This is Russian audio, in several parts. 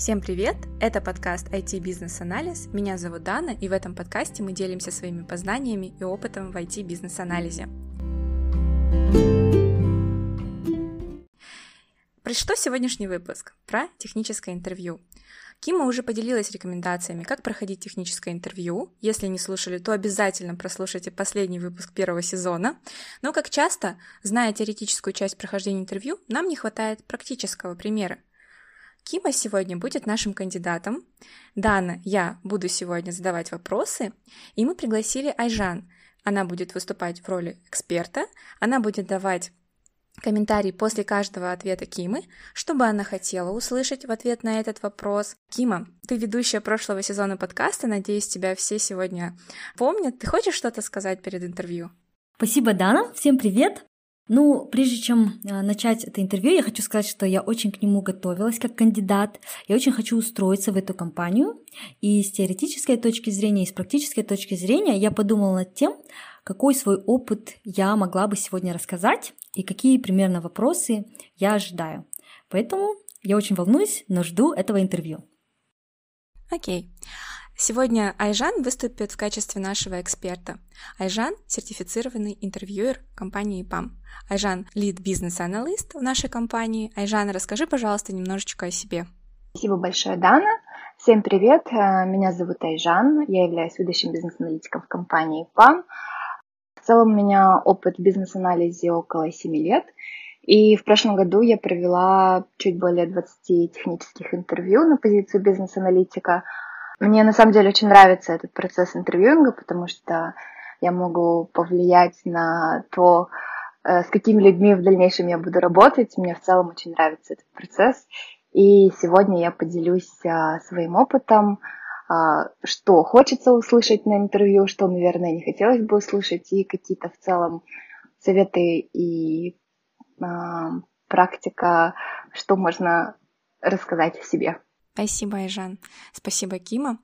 Всем привет! Это подкаст IT Бизнес Анализ. Меня зовут Дана, и в этом подкасте мы делимся своими познаниями и опытом в IT бизнес анализе. Про что сегодняшний выпуск? Про техническое интервью. Кима уже поделилась рекомендациями, как проходить техническое интервью. Если не слушали, то обязательно прослушайте последний выпуск первого сезона. Но, как часто, зная теоретическую часть прохождения интервью, нам не хватает практического примера. Кима сегодня будет нашим кандидатом. Дана, я буду сегодня задавать вопросы, и мы пригласили Айжан. Она будет выступать в роли эксперта, она будет давать комментарий после каждого ответа Кимы, что бы она хотела услышать в ответ на этот вопрос. Кима, ты ведущая прошлого сезона подкаста, надеюсь, тебя все сегодня помнят. Ты хочешь что-то сказать перед интервью? Спасибо, Дана. Всем привет. Ну, прежде чем э, начать это интервью, я хочу сказать, что я очень к нему готовилась как кандидат. Я очень хочу устроиться в эту компанию. И с теоретической точки зрения, и с практической точки зрения я подумала над тем, какой свой опыт я могла бы сегодня рассказать и какие примерно вопросы я ожидаю. Поэтому я очень волнуюсь, но жду этого интервью. Окей. Okay. Сегодня Айжан выступит в качестве нашего эксперта. Айжан – сертифицированный интервьюер компании ПАМ. Айжан – лид бизнес-аналист в нашей компании. Айжан, расскажи, пожалуйста, немножечко о себе. Спасибо большое, Дана. Всем привет, э, меня зовут Айжан, я являюсь ведущим бизнес-аналитиком в компании ПАМ. В целом у меня опыт в бизнес-анализе около 7 лет, и в прошлом году я провела чуть более 20 технических интервью на позицию бизнес-аналитика – мне на самом деле очень нравится этот процесс интервьюинга, потому что я могу повлиять на то, э, с какими людьми в дальнейшем я буду работать. Мне в целом очень нравится этот процесс. И сегодня я поделюсь а, своим опытом, а, что хочется услышать на интервью, что, наверное, не хотелось бы услышать, и какие-то в целом советы и а, практика, что можно рассказать о себе. Спасибо, Айжан. Спасибо, Кима.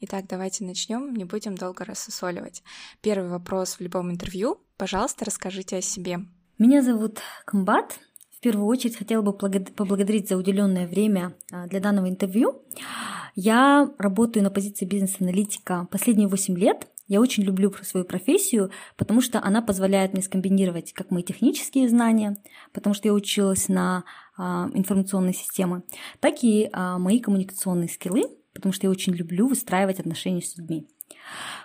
Итак, давайте начнем, не будем долго рассусоливать. Первый вопрос в любом интервью. Пожалуйста, расскажите о себе. Меня зовут Комбат. В первую очередь хотела бы поблагодарить за уделенное время а, для данного интервью. Я работаю на позиции бизнес-аналитика последние 8 лет. Я очень люблю свою профессию, потому что она позволяет мне скомбинировать как мои технические знания, потому что я училась на информационной системы, так и а, мои коммуникационные скиллы, потому что я очень люблю выстраивать отношения с людьми.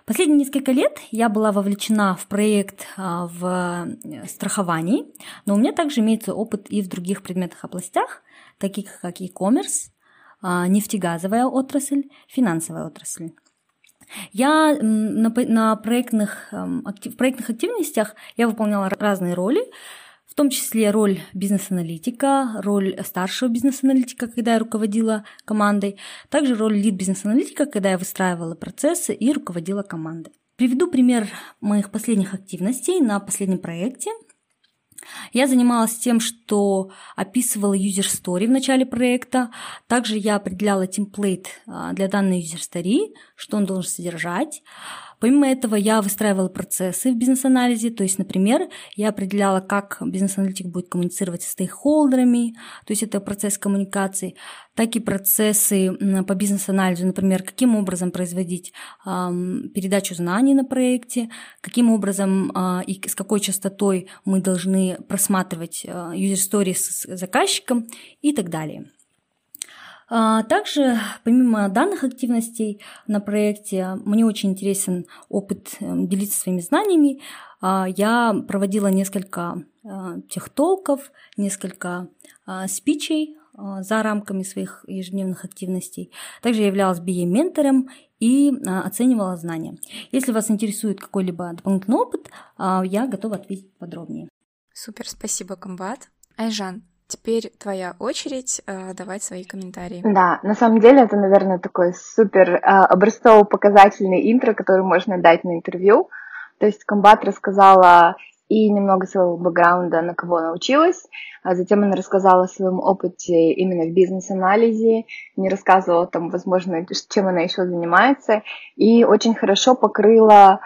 Последние несколько лет я была вовлечена в проект а, в э, страховании, но у меня также имеется опыт и в других предметных областях, таких как e-commerce, нефтегазовая отрасль, финансовая отрасль. Я на, на проектных, эм, в проектных активностях я выполняла разные роли, в том числе роль бизнес-аналитика, роль старшего бизнес-аналитика, когда я руководила командой, также роль лид-бизнес-аналитика, когда я выстраивала процессы и руководила командой. Приведу пример моих последних активностей на последнем проекте – я занималась тем, что описывала user story в начале проекта. Также я определяла темплейт а, для данной user story, что он должен содержать. Помимо этого, я выстраивала процессы в бизнес-анализе, то есть, например, я определяла, как бизнес-аналитик будет коммуницировать со стейкхолдерами, то есть это процесс коммуникации, так и процессы по бизнес-анализу, например, каким образом производить передачу знаний на проекте, каким образом э, и с какой частотой мы должны просматривать э, user story с заказчиком и так далее. А, также, помимо данных активностей на проекте, мне очень интересен опыт эм, делиться своими знаниями. А, я проводила несколько а, техтолков, несколько спичей за рамками своих ежедневных активностей. Также я являлась BA-ментором и оценивала знания. Если вас интересует какой-либо дополнительный опыт, я готова ответить подробнее. Супер, спасибо, Комбат. Айжан, Теперь твоя очередь э, давать свои комментарии. Да, на самом деле это, наверное, такой супер э, образцово-показательный интро, который можно дать на интервью. То есть комбат рассказала и немного своего бэкграунда, на кого она училась. А затем она рассказала о своем опыте именно в бизнес-анализе, не рассказывала там, возможно, чем она еще занимается, и очень хорошо покрыла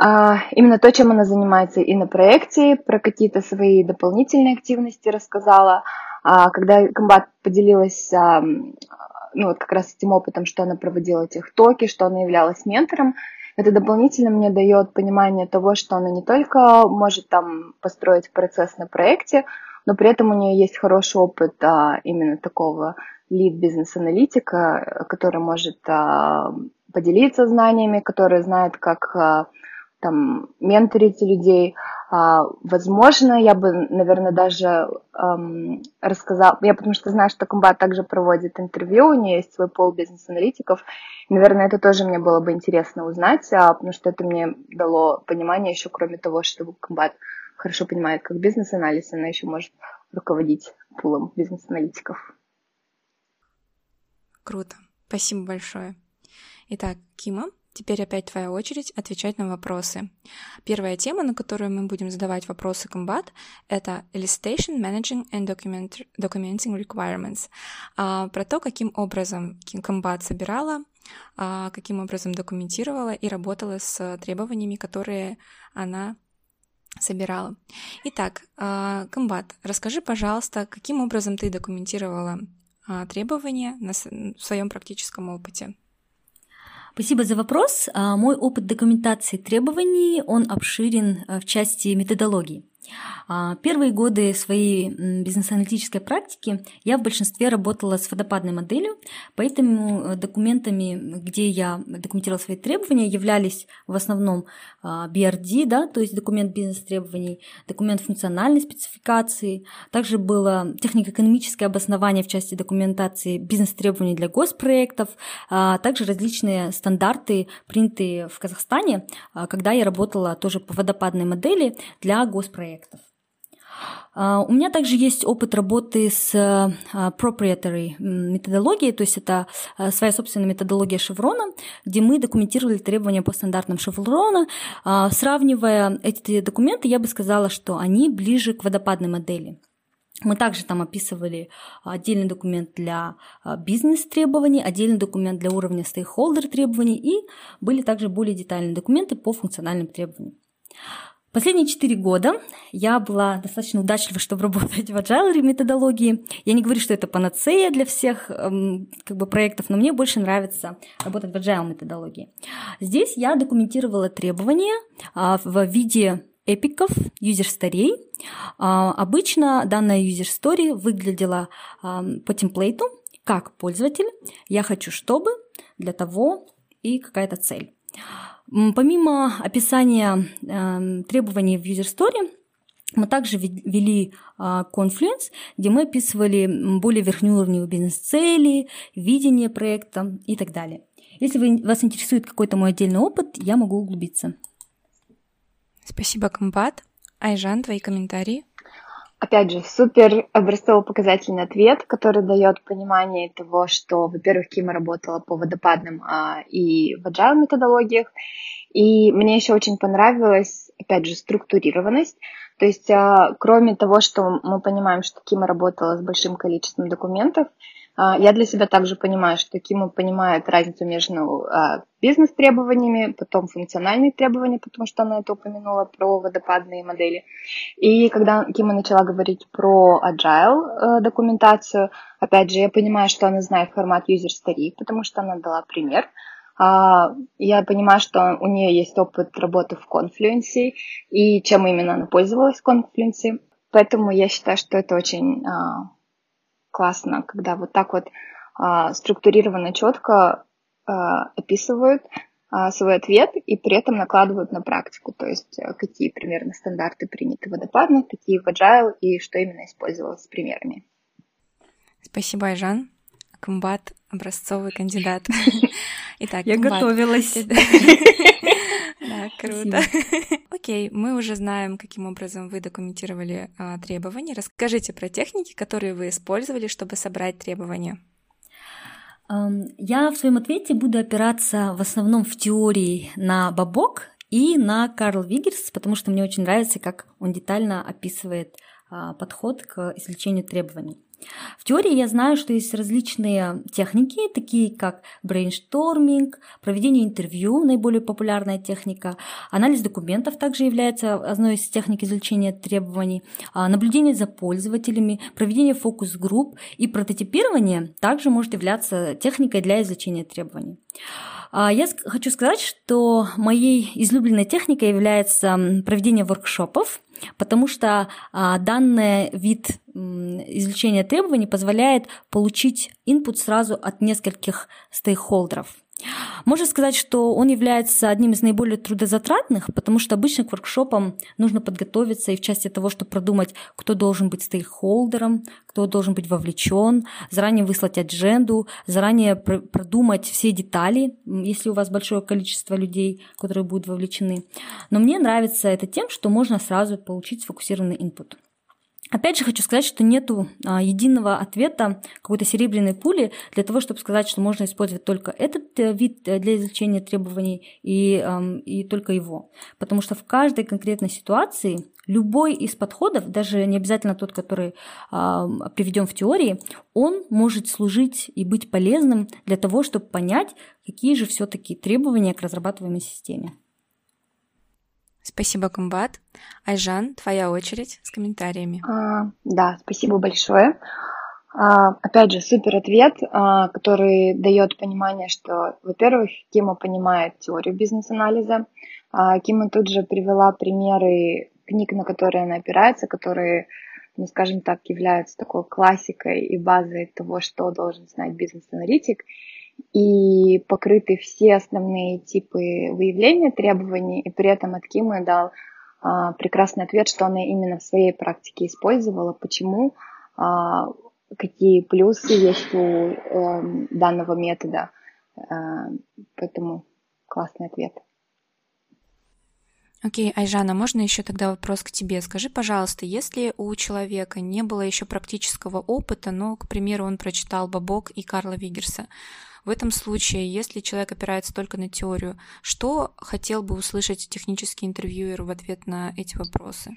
именно то, чем она занимается и на проекте, про какие-то свои дополнительные активности рассказала. А, когда комбат поделилась ну, вот как раз этим опытом, что она проводила техтоки, что она являлась ментором, это дополнительно мне дает понимание того, что она не только может там построить процесс на проекте, но при этом у нее есть хороший опыт а, именно такого лид бизнес-аналитика, который может а, поделиться знаниями, который знает, как а, там менторить людей. А, возможно, я бы, наверное, даже эм, рассказала, я потому что знаю, что Комбат также проводит интервью, у нее есть свой пол бизнес-аналитиков. Наверное, это тоже мне было бы интересно узнать, а, потому что это мне дало понимание еще, кроме того, что Комбат хорошо понимает, как бизнес-анализ, она еще может руководить пулом бизнес-аналитиков. Круто. Спасибо большое. Итак, Кима, Теперь опять твоя очередь отвечать на вопросы. Первая тема, на которую мы будем задавать вопросы комбат, это Elicitation, Managing and Documenting Requirements. А, про то, каким образом комбат собирала, а, каким образом документировала и работала с требованиями, которые она собирала. Итак, а, комбат, расскажи, пожалуйста, каким образом ты документировала а, требования на, в своем практическом опыте? Спасибо за вопрос. А, мой опыт документации требований, он обширен в части методологии. А, первые годы своей бизнес-аналитической практики я в большинстве работала с водопадной моделью, поэтому э, документами, где я документировала свои требования, являлись в основном а, BRD, да, то есть документ бизнес-требований, документ функциональной спецификации, также было технико-экономическое обоснование в части документации бизнес-требований для госпроектов, а также различные стандарты, принятые в Казахстане, когда я работала тоже по водопадной модели для госпроектов проектов. А, у меня также есть опыт работы с а, proprietary методологией, то есть это а, своя собственная методология шеврона, где мы документировали требования по стандартам шеврона. Сравнивая эти документы, я бы сказала, что они ближе к водопадной модели. Мы также там описывали отдельный документ для бизнес-требований, отдельный документ для уровня стейкхолдер требований и были также более детальные документы по функциональным требованиям. Последние четыре года я была достаточно удачлива, чтобы работать в agile методологии. Я не говорю, что это панацея для всех эм, как бы, проектов, но мне больше нравится работать в agile методологии. Здесь я документировала требования а, в виде эпиков, юзер-старей. А, обычно данная юзер-стори выглядела а, по темплейту, как пользователь. Я хочу, чтобы, для того и какая-то цель. Помимо описания э, требований в User Story, мы также вели а, Confluence, где мы описывали более верхнеуровневые бизнес-цели, видение проекта и так далее. Если вы, вас интересует какой-то мой отдельный опыт, я могу углубиться. Спасибо, Комбат. Айжан, твои комментарии? Опять же, супер образцово-показательный ответ, который дает понимание того, что, во-первых, Кима работала по водопадным а, и в agile методологиях, и мне еще очень понравилась, опять же, структурированность. То есть, а, кроме того, что мы понимаем, что Кима работала с большим количеством документов, я для себя также понимаю, что Кима понимает разницу между а, бизнес-требованиями, потом функциональные требования, потому что она это упомянула про водопадные модели. И когда Кима начала говорить про agile э, документацию, опять же, я понимаю, что она знает формат user story, потому что она дала пример. А, я понимаю, что у нее есть опыт работы в Confluence, и чем именно она пользовалась в Confluence. Поэтому я считаю, что это очень классно, когда вот так вот а, структурированно, четко а, описывают а, свой ответ и при этом накладывают на практику, то есть а, какие примерно стандарты приняты в водопадных, какие в agile и что именно использовалось с примерами. Спасибо, Айжан. Комбат — образцовый кандидат. Итак, Я готовилась. Да, круто. Окей, мы уже знаем, каким образом вы документировали а, требования. Расскажите про техники, которые вы использовали, чтобы собрать требования. Я в своем ответе буду опираться в основном в теории на Бабок и на Карл Вигерс, потому что мне очень нравится, как он детально описывает а, подход к извлечению требований. В теории я знаю, что есть различные техники, такие как brainstorming, проведение интервью, наиболее популярная техника, анализ документов также является одной из техник извлечения требований, а, наблюдение за пользователями, проведение фокус-групп и прототипирование также может являться техникой для извлечения требований. А, я хочу сказать, что моей излюбленной техникой является проведение воркшопов, потому что а, данный вид извлечения требований позволяет получить input сразу от нескольких стейкхолдеров. Можно сказать, что он является одним из наиболее трудозатратных, потому что обычно к воркшопам нужно подготовиться и в части того, чтобы продумать, кто должен быть стейкхолдером, кто должен быть вовлечен, заранее выслать адженду, заранее продумать все детали, если у вас большое количество людей, которые будут вовлечены. Но мне нравится это тем, что можно сразу получить сфокусированный input. Опять же хочу сказать, что нету а, единого ответа, какой-то серебряной пули для того, чтобы сказать, что можно использовать только этот э, вид э, для изучения требований и, и только его. Потому что в каждой конкретной ситуации любой из подходов, даже не обязательно тот, который а, приведен в теории, он может служить и быть полезным для того, чтобы понять, какие же все-таки требования к разрабатываемой системе. Спасибо, Комбат. Айжан, твоя очередь с комментариями. А, да, спасибо большое. А, опять же, супер ответ, а, который дает понимание, что, во-первых, Кима понимает теорию бизнес-анализа. А, Кима тут же привела примеры книг, на которые она опирается, которые, ну, скажем так, являются такой классикой и базой того, что должен знать бизнес-аналитик и покрыты все основные типы выявления требований, и при этом от Кимы дал а, прекрасный ответ, что она именно в своей практике использовала, почему, а, какие плюсы есть у а, данного метода. А, поэтому классный ответ. Окей, okay, Айжана, можно еще тогда вопрос к тебе? Скажи, пожалуйста, если у человека не было еще практического опыта, но, к примеру, он прочитал Бабок и Карла Вигерса, в этом случае, если человек опирается только на теорию, что хотел бы услышать технический интервьюер в ответ на эти вопросы?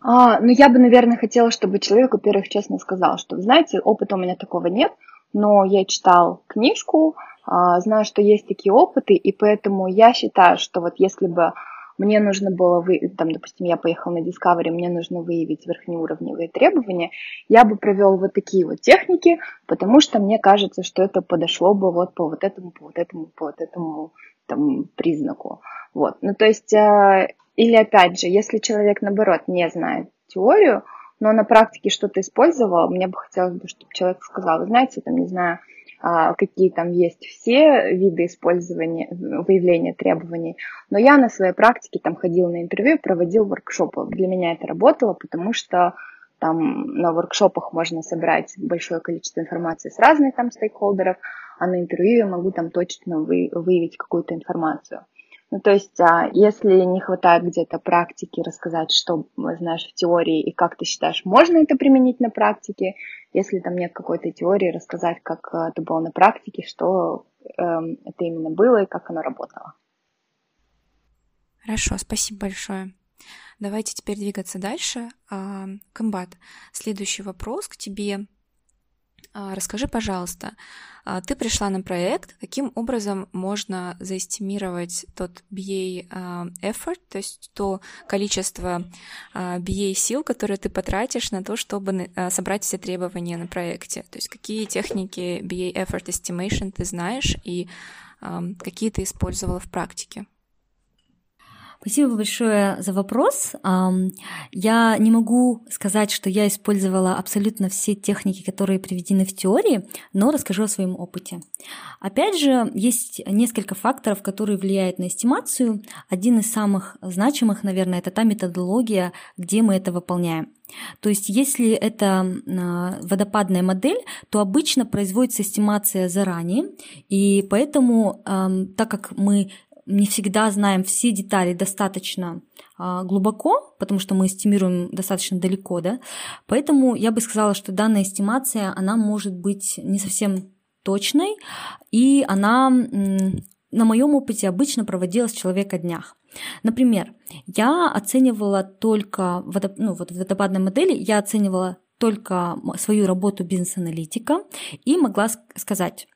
А, ну, я бы, наверное, хотела, чтобы человек, во-первых, честно сказал, что, знаете, опыта у меня такого нет, но я читал книжку, а, знаю, что есть такие опыты, и поэтому я считаю, что вот если бы мне нужно было, вы, там, допустим, я поехала на Discovery, мне нужно выявить верхнеуровневые требования, я бы провел вот такие вот техники, потому что мне кажется, что это подошло бы вот по вот этому, по вот этому, по вот этому там, признаку. Вот. Ну, то есть, э, или опять же, если человек, наоборот, не знает теорию, но на практике что-то использовал, мне бы хотелось бы, чтобы человек сказал, вы знаете, там, не знаю, какие там есть все виды использования, выявления требований. Но я на своей практике там ходила на интервью, проводил воркшопы. Для меня это работало, потому что там на воркшопах можно собрать большое количество информации с разных там стейкхолдеров, а на интервью я могу там точно вы, выявить какую-то информацию. Ну, то есть, а, если не хватает где-то практики рассказать, что знаешь в теории и как ты считаешь, можно это применить на практике, если там нет какой-то теории, рассказать, как э, это было на практике, что э, это именно было и как оно работало. Хорошо, спасибо большое. Давайте теперь двигаться дальше. Комбат, следующий вопрос к тебе. А, расскажи, пожалуйста, а, ты пришла на проект, каким образом можно заэстимировать тот BA а, effort, то есть то количество BA сил, которые ты потратишь на то, чтобы собрать все требования на проекте? То есть какие техники BA effort estimation ты знаешь и какие ты использовала в практике? Спасибо большое за вопрос. Я не могу сказать, что я использовала абсолютно все техники, которые приведены в теории, но расскажу о своем опыте. Опять же, есть несколько факторов, которые влияют на эстимацию. Один из самых значимых, наверное, это та методология, где мы это выполняем. То есть, если это а, водопадная модель, то обычно производится эстимация заранее, и поэтому, так как мы не всегда знаем все детали достаточно а, глубоко, потому что мы эстимируем достаточно далеко, да, поэтому я бы сказала, что данная эстимация, она может быть не совсем точной, и она на моем опыте обычно проводилась в человека днях. Например, я оценивала только, ну, вот в водопадной модели я оценивала только свою работу бизнес-аналитика и могла сказать,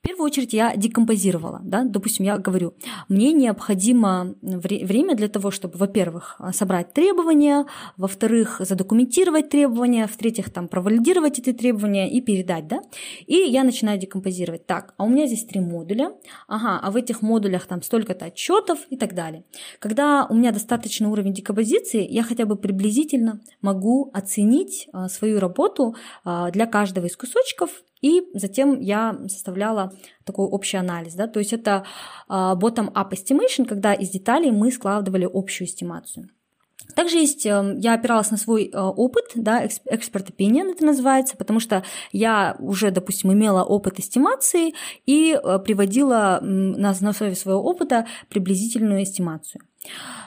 в первую очередь я декомпозировала, да, допустим, я говорю, мне необходимо время для того, чтобы, во-первых, собрать требования, во-вторых, задокументировать требования, в-третьих, там, провалидировать эти требования и передать, да, и я начинаю декомпозировать. Так, а у меня здесь три модуля, ага, а в этих модулях там столько-то отчетов и так далее. Когда у меня достаточный уровень декомпозиции, я хотя бы приблизительно могу оценить а, свою работу а, для каждого из кусочков и затем я составляла такой общий анализ. Да? То есть это а, bottom-up estimation, когда из деталей мы складывали общую эстимацию. Также есть, эм, я опиралась на свой э, опыт, да, эксперт opinion это называется, потому что я уже, допустим, имела опыт эстимации и э, приводила на основе своего опыта приблизительную эстимацию.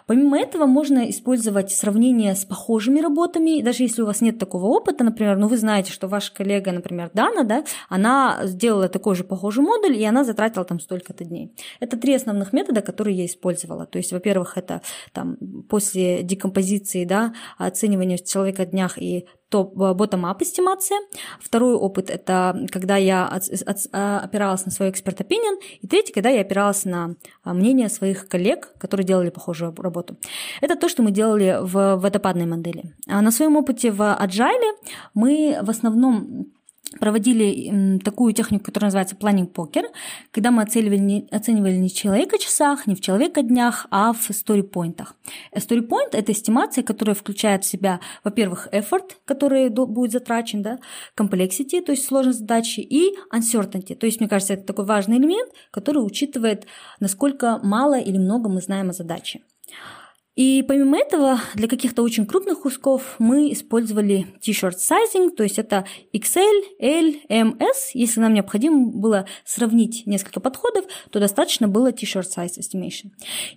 Помимо этого можно использовать сравнение с похожими работами, даже если у вас нет такого опыта, например, ну вы знаете, что ваша коллега, например, Дана, да, она сделала такой же похожий модуль, и она затратила там столько-то дней. Это три основных метода, которые я использовала. То есть, во-первых, это там после декомпозиции, да, оценивания человека днях и топ bottom-up эстимация. Второй опыт – это когда я от, от, а, опиралась на свой эксперт opinion. И третий, когда я опиралась на мнение своих коллег, которые делали похожую работу. Это то, что мы делали в водопадной модели. А на своем опыте в Agile мы в основном проводили такую технику, которая называется planning покер, когда мы оценивали не, оценивали не в человека часах, не в человека днях, а в story-поинтах. Story-point – это эстимация, которая включает в себя, во-первых, effort, который будет затрачен, да, complexity, то есть сложность задачи, и uncertainty. То есть, мне кажется, это такой важный элемент, который учитывает, насколько мало или много мы знаем о задаче. И помимо этого, для каких-то очень крупных кусков мы использовали t-shirt sizing, то есть это XL, L, M, S. Если нам необходимо было сравнить несколько подходов, то достаточно было t-shirt size estimation.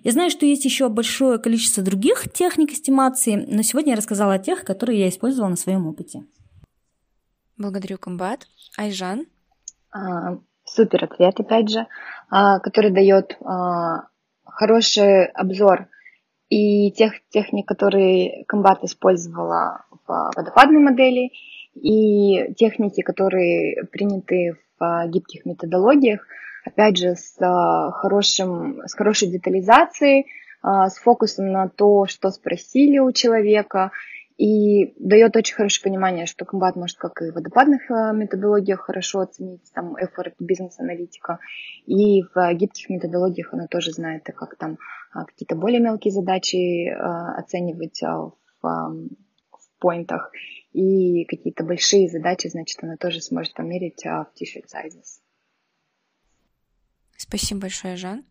Я знаю, что есть еще большое количество других техник эстимации, но сегодня я рассказала о тех, которые я использовала на своем опыте. Благодарю, Комбат. Айжан? А, супер ответ, опять же, а, который дает а, хороший обзор и тех техник, которые комбат использовала в водопадной модели, и техники, которые приняты в гибких методологиях, опять же, с, хорошим, с хорошей детализацией, а, с фокусом на то, что спросили у человека, и дает очень хорошее понимание, что комбат может как и в водопадных э, методологиях хорошо оценить, там, effort бизнес-аналитика, и в гибких методологиях она тоже знает, как там а, какие-то более мелкие задачи э, оценивать в, в поинтах, и какие-то большие задачи, значит, она тоже сможет померить в t-shirt sizes. Спасибо большое, Жан.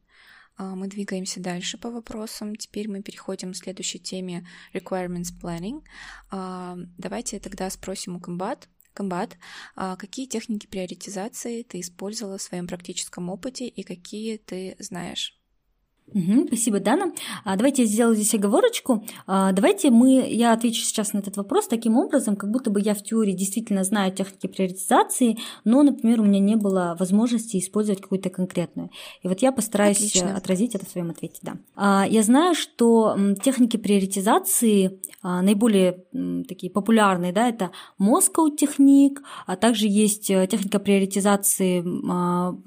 А, мы двигаемся дальше по вопросам. Теперь мы переходим к следующей теме Requirements Planning. А, давайте тогда спросим у Комбат. Комбат, а, какие техники приоритизации ты использовала в своем практическом опыте и какие ты знаешь? Угу, спасибо, Дана. А, давайте я сделаю здесь оговорочку. А, давайте мы, я отвечу сейчас на этот вопрос таким образом, как будто бы я в теории действительно знаю техники приоритизации, но, например, у меня не было возможности использовать какую-то конкретную. И вот я постараюсь Отлично. отразить это в своем ответе. Да. А, я знаю, что техники приоритизации а, наиболее такие популярные, да, это Moscow техник, а также есть э, техника приоритизации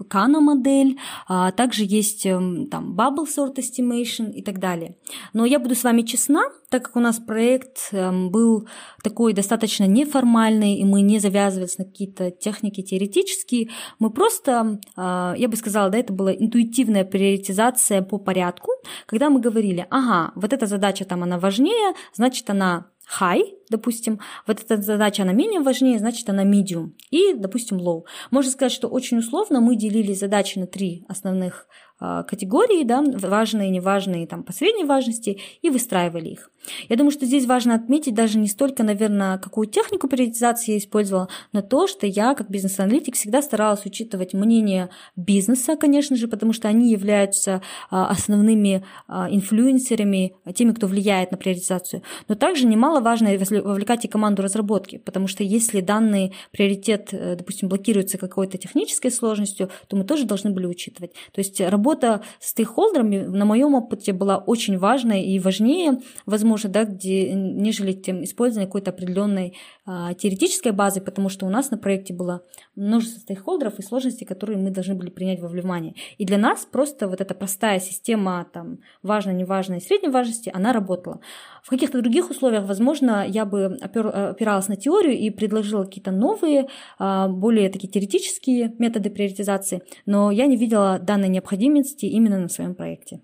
Кана модель, а также есть там Bubble sort estimation и так далее. Но я буду с вами честна, так как у нас проект эм, был такой достаточно неформальный, и мы не завязывались на какие-то техники теоретические, мы просто, э, я бы сказала, да, это была интуитивная приоритизация по порядку, когда мы говорили, ага, вот эта задача там, она важнее, значит, она high, допустим, вот эта задача, она менее важнее, значит, она medium и, допустим, low. Можно сказать, что очень условно мы делили задачи на три основных а, категории, да, важные, неважные, там, по средней важности, и выстраивали их. Я думаю, что здесь важно отметить даже не столько, наверное, какую технику приоритизации я использовала, но то, что я, как бизнес-аналитик, всегда старалась учитывать мнение бизнеса, конечно же, потому что они являются а, основными а, инфлюенсерами, теми, кто влияет на приоритизацию. Но также немаловажно вовлекать и команду разработки, потому что если данный приоритет, э, допустим, блокируется какой-то технической сложностью, то мы тоже должны были учитывать. То есть работа с стейкхолдерами на моем опыте была очень важной и важнее, возможно, может, да, где, нежели тем использование какой-то определенной а, теоретической базы, потому что у нас на проекте было множество стейкхолдеров и сложностей, которые мы должны были принять во внимание. И для нас просто вот эта простая система там важной, неважной, средней важности, она работала. В каких-то других условиях, возможно, я бы опиралась на теорию и предложила какие-то новые, а, более такие теоретические методы приоритизации, но я не видела данной необходимости именно на своем проекте.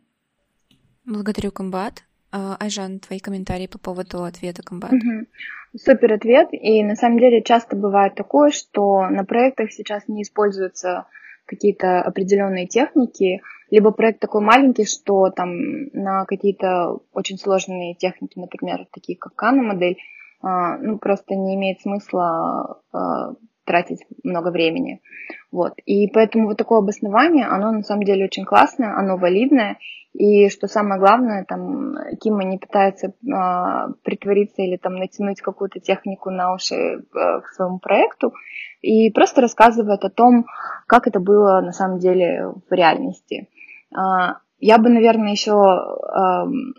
Благодарю, Комбат. А, Айжан, твои комментарии по поводу ответа Комбат. Супер ответ. И на самом деле часто бывает такое, что на проектах сейчас не используются какие-то определенные техники, либо проект такой маленький, что там на какие-то очень сложные техники, например, такие как Кана модель, а, ну, просто не имеет смысла а, тратить много времени. Вот. И поэтому вот такое обоснование, оно на самом деле очень классное, оно валидное, и что самое главное, там Кима не пытается э, притвориться или там натянуть какую-то технику на уши э, к своему проекту, и просто рассказывает о том, как это было на самом деле в реальности. Э, я бы, наверное, еще э,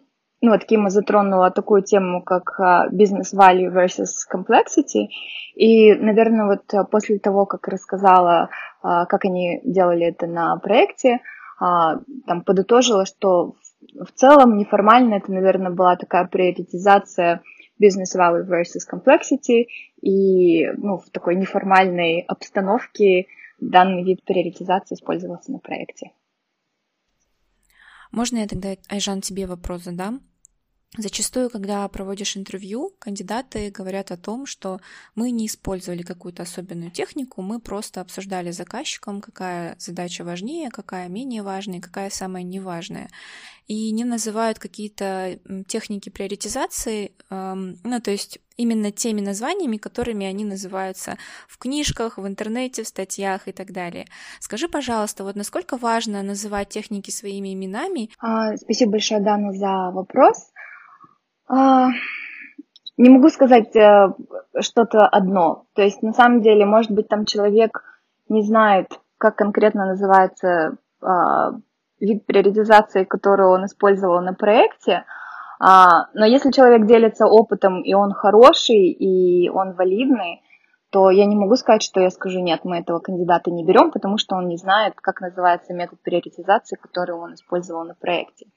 ну, вот Кима затронула такую тему, как business value versus complexity. И, наверное, вот после того, как рассказала, как они делали это на проекте, а, там подытожила, что в целом неформально это, наверное, была такая приоритизация business value versus complexity, и ну, в такой неформальной обстановке данный вид приоритизации использовался на проекте. Можно я тогда, Айжан, тебе вопрос задам? Зачастую, когда проводишь интервью, кандидаты говорят о том, что мы не использовали какую-то особенную технику, мы просто обсуждали с заказчиком, какая задача важнее, какая менее важная, какая самая неважная. И не называют какие-то техники приоритизации, ну, то есть именно теми названиями, которыми они называются в книжках, в интернете, в статьях и так далее. Скажи, пожалуйста, вот насколько важно называть техники своими именами? А, спасибо большое, Дана, за вопрос. А, не могу сказать э, что-то одно. То есть, на самом деле, может быть, там человек не знает, как конкретно называется а, вид приоритизации, который он использовал на проекте, а, но если человек делится опытом, и он хороший, и он валидный, то я не могу сказать, что я скажу, нет, мы этого кандидата не берем, потому что он не знает, как называется метод приоритизации, который он использовал на проекте.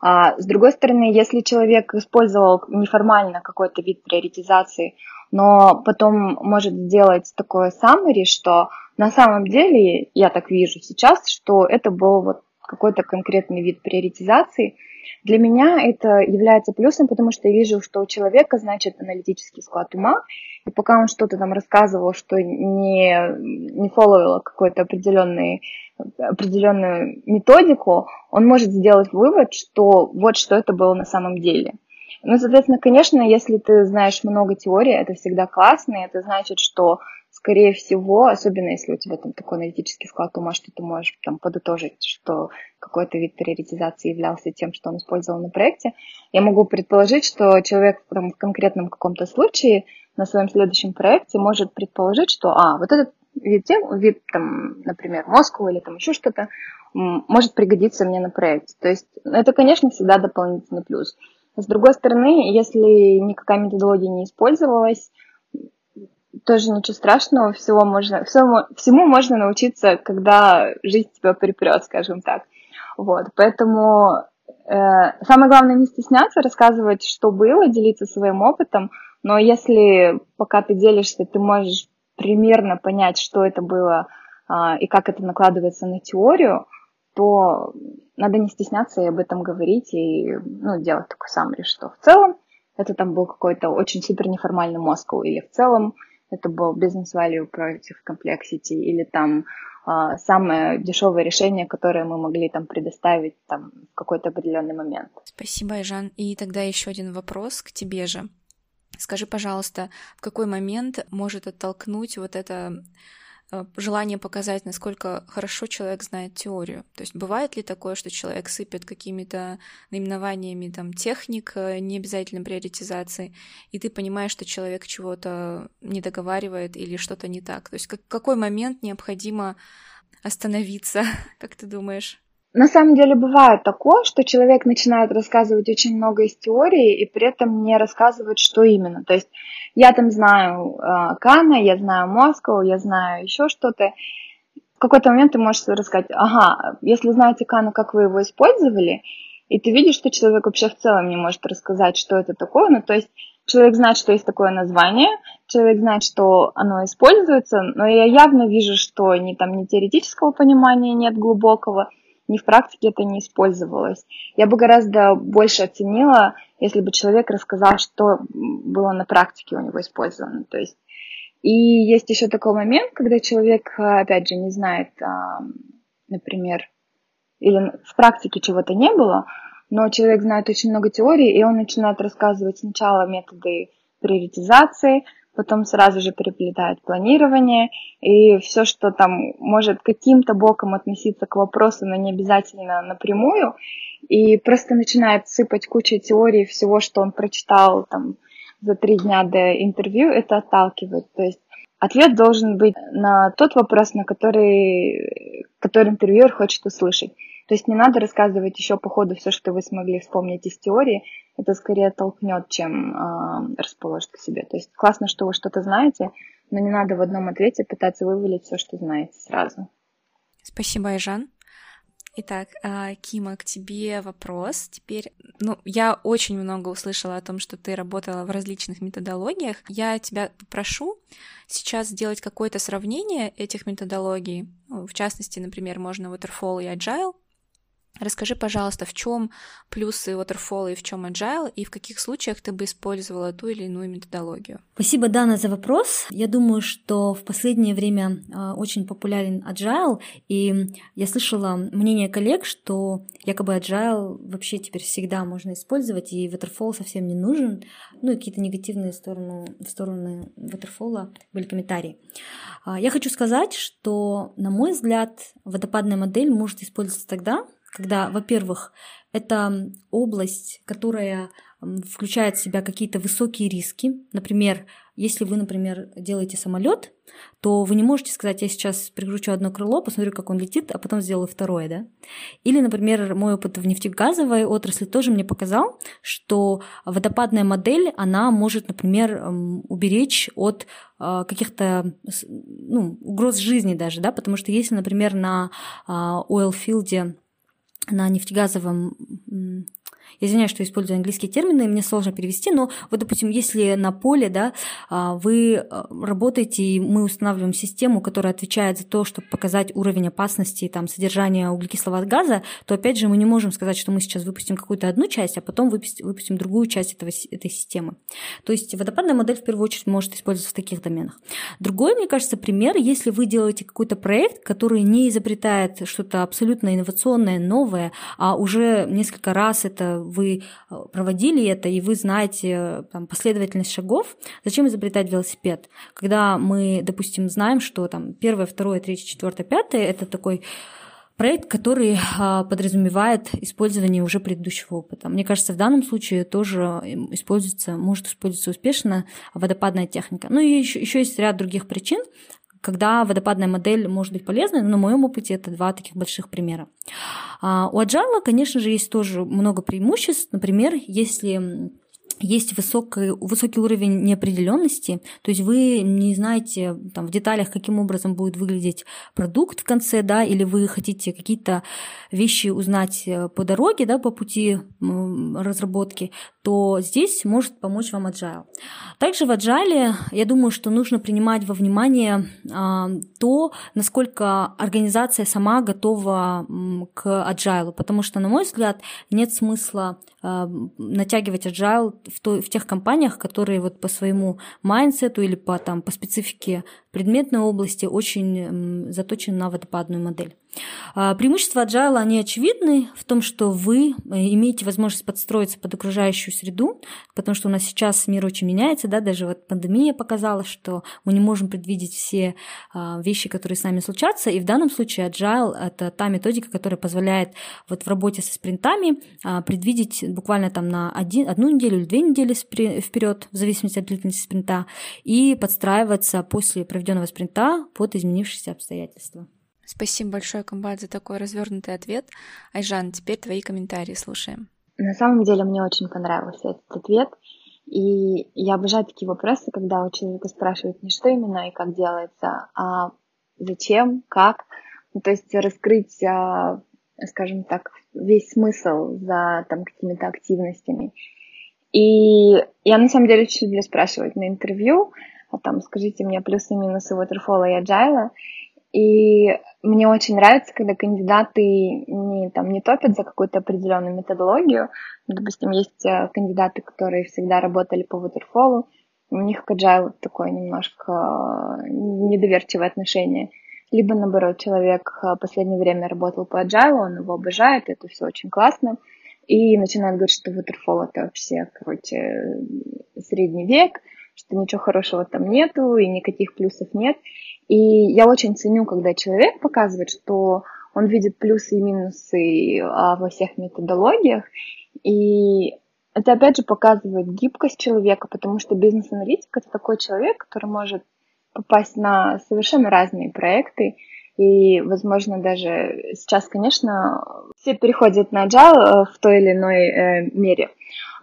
А, с другой стороны, если человек использовал неформально какой-то вид приоритизации, но потом может сделать такое summary, что на самом деле, я так вижу сейчас, что это был вот какой-то конкретный вид приоритизации, для меня это является плюсом, потому что я вижу, что у человека, значит, аналитический склад ума, и пока он что-то там рассказывал, что не, не фолловило какой-то определенный определенную методику, он может сделать вывод, что вот что это было на самом деле. Ну, соответственно, конечно, если ты знаешь много теории, это всегда классно, и это значит, что, скорее всего, особенно если у тебя там такой аналитический склад ума, что ты можешь там подытожить, что какой-то вид приоритизации являлся тем, что он использовал на проекте, я могу предположить, что человек там, в конкретном каком-то случае на своем следующем проекте может предположить, что, а, вот этот вид, тем, вид там, например, Москву или там еще что-то, может пригодиться мне на проекте. То есть это, конечно, всегда дополнительный плюс. С другой стороны, если никакая методология не использовалась, тоже ничего страшного, всего можно, всему, всему можно научиться, когда жизнь тебя припрет, скажем так. Вот, поэтому э, самое главное не стесняться, рассказывать, что было, делиться своим опытом, но если пока ты делишься, ты можешь примерно понять, что это было а, и как это накладывается на теорию, то надо не стесняться и об этом говорить, и ну, делать такой саммари, что в целом это там был какой-то очень супер неформальный Москва, или в целом это был бизнес value против complexity, или там а, самое дешевое решение, которое мы могли там предоставить там в какой-то определенный момент. Спасибо, Айжан. И тогда еще один вопрос к тебе же. Скажи, пожалуйста, в какой момент может оттолкнуть вот это желание показать, насколько хорошо человек знает теорию. То есть бывает ли такое, что человек сыпет какими-то наименованиями там, техник, э, не обязательно приоритизации, и ты понимаешь, что человек чего-то не договаривает или что-то не так. То есть как, какой момент необходимо остановиться, как ты думаешь? На самом деле бывает такое, что человек начинает рассказывать очень много из теории и при этом не рассказывает, что именно. То есть я там знаю э, Кана, я знаю Москву, я знаю еще что-то. В какой-то момент ты можешь рассказать, ага, если знаете Кана, как вы его использовали, и ты видишь, что человек вообще в целом не может рассказать, что это такое. Ну, то есть человек знает, что есть такое название, человек знает, что оно используется, но я явно вижу, что ни там ни теоретического понимания нет глубокого, ни в практике это не использовалось. Я бы гораздо больше оценила, если бы человек рассказал, что было на практике у него использовано. То есть и есть еще такой момент, когда человек, опять же, не знает, например, или в практике чего-то не было, но человек знает очень много теорий, и он начинает рассказывать сначала методы приоритизации, потом сразу же переплетает планирование, и все, что там может каким-то боком относиться к вопросу, но не обязательно напрямую, и просто начинает сыпать кучу теорий всего, что он прочитал там за три дня до интервью, это отталкивает. То есть ответ должен быть на тот вопрос, на который, который интервьюер хочет услышать. То есть не надо рассказывать еще по ходу все, что вы смогли вспомнить из теории. Это скорее толкнет, чем э, расположит к себе. То есть классно, что вы что-то знаете, но не надо в одном ответе пытаться вывалить все, что знаете сразу. Спасибо, Айжан. Итак, а, Кима, к тебе вопрос. Теперь, ну, я очень много услышала о том, что ты работала в различных методологиях. Я тебя попрошу сейчас сделать какое-то сравнение этих методологий. Ну, в частности, например, можно Waterfall и Agile, Расскажи, пожалуйста, в чем плюсы Waterfall и в чем Agile, и в каких случаях ты бы использовала ту или иную методологию? Спасибо, Дана, за вопрос. Я думаю, что в последнее время а, очень популярен Agile, и я слышала мнение коллег, что якобы Agile вообще теперь всегда можно использовать, и Waterfall совсем не нужен. Ну и какие-то негативные стороны, стороны Waterfall были комментарии. А, я хочу сказать, что, на мой взгляд, водопадная модель может использоваться тогда, когда, во-первых, это область, которая включает в себя какие-то высокие риски. Например, если вы, например, делаете самолет, то вы не можете сказать, я сейчас прикручу одно крыло, посмотрю, как он летит, а потом сделаю второе, да? Или, например, мой опыт в нефтегазовой отрасли тоже мне показал, что водопадная модель, она может, например, уберечь от а, каких-то ну, угроз жизни даже, да, потому что если, например, на оилфилде на нефтегазовом извиняюсь, что использую английские термины, мне сложно перевести, но вот, допустим, если на поле, да, а, вы а, работаете, и мы устанавливаем систему, которая отвечает за то, чтобы показать уровень опасности, там, содержания углекислого газа, то, опять же, мы не можем сказать, что мы сейчас выпустим какую-то одну часть, а потом выпустим, другую часть этого, этой системы. То есть водопадная модель, в первую очередь, может использоваться в таких доменах. Другой, мне кажется, пример, если вы делаете какой-то проект, который не изобретает что-то абсолютно инновационное, новое, а уже несколько раз это вы э, проводили это, и вы знаете э, там, последовательность шагов, зачем изобретать велосипед? Когда мы, допустим, знаем, что там первое, второе, третье, четвертое, пятое – это такой проект, который а, подразумевает использование уже предыдущего опыта. Мне кажется, в данном случае тоже эм, используется, может использоваться успешно водопадная техника. Ну и еще, еще есть ряд других причин, когда водопадная модель может быть полезной, но на моем опыте это два таких больших примера. А у Agile, конечно же, есть тоже много преимуществ. Например, если есть высокий, высокий уровень неопределенности, то есть вы не знаете там, в деталях, каким образом будет выглядеть продукт в конце, да, или вы хотите какие-то вещи узнать э, по дороге, да, по пути разработки, то здесь может помочь вам Agile. Также в Agile, я думаю, что нужно принимать во внимание а, то, насколько организация сама готова к Agile, потому что, на мой взгляд, нет смысла а, натягивать Agile в, то, в тех компаниях, которые вот по своему майндсету или по, там, по специфике предметной области очень заточены на водопадную модель. А, преимущества Agile, они очевидны в том, что вы э, имеете возможность подстроиться под окружающую среду, потому что у нас сейчас мир очень меняется, да, даже вот пандемия показала, что мы не можем предвидеть все а, вещи, которые с нами случатся, и в данном случае agile — это та методика, которая позволяет вот в работе со спринтами а, предвидеть буквально там на один, одну неделю или две недели вперед, в зависимости от длительности спринта, и подстраиваться после проведенного спринта под изменившиеся обстоятельства. Спасибо большое, Комбат, за такой развернутый ответ. Айжан, теперь твои комментарии слушаем. На самом деле мне очень понравился этот ответ. И я обожаю такие вопросы, когда у человека спрашивают не что именно и как делается, а зачем, как. Ну, то есть раскрыть, а, скажем так, весь смысл за там какими-то активностями. И я на самом деле очень люблю спрашивать на интервью, там скажите мне плюсы и минусы waterfall и agile. И мне очень нравится, когда кандидаты не, там, не топят за какую-то определенную методологию. Допустим, есть э, кандидаты, которые всегда работали по waterfall, у них к agile такое немножко э, недоверчивое отношение. Либо, наоборот, человек э, последнее время работал по agile, он его обожает, это все очень классно. И начинает говорить, что waterfall это вообще, короче, средний век, что ничего хорошего там нету и никаких плюсов нет. И я очень ценю, когда человек показывает, что он видит плюсы и минусы а, во всех методологиях. И это, опять же, показывает гибкость человека, потому что бизнес-аналитик — это такой человек, который может попасть на совершенно разные проекты. И, возможно, даже сейчас, конечно, все переходят на agile э, в той или иной э, мере.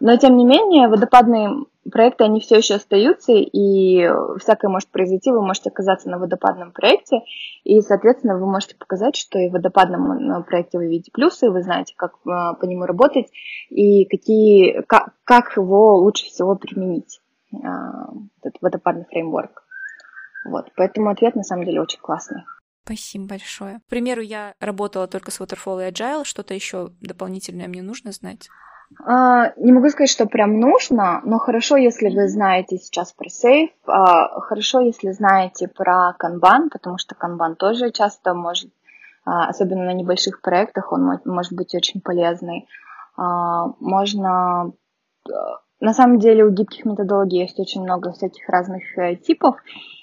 Но, тем не менее, водопадные проекты, они все еще остаются, и всякое может произойти, вы можете оказаться на водопадном проекте, и, соответственно, вы можете показать, что и в водопадном э, проекте вы видите плюсы, вы знаете, как э, по нему работать, и какие, как, как его лучше всего применить, э, этот водопадный фреймворк. Вот, поэтому ответ на самом деле очень классный. Спасибо большое. К примеру, я работала только с Waterfall и Agile, что-то еще дополнительное мне нужно знать? А, не могу сказать, что прям нужно, но хорошо, если вы знаете сейчас про сейф, а, хорошо, если знаете про канбан, потому что канбан тоже часто может, а, особенно на небольших проектах, он может быть очень полезный. Можно на самом деле у гибких методологий есть очень много всяких разных э, типов,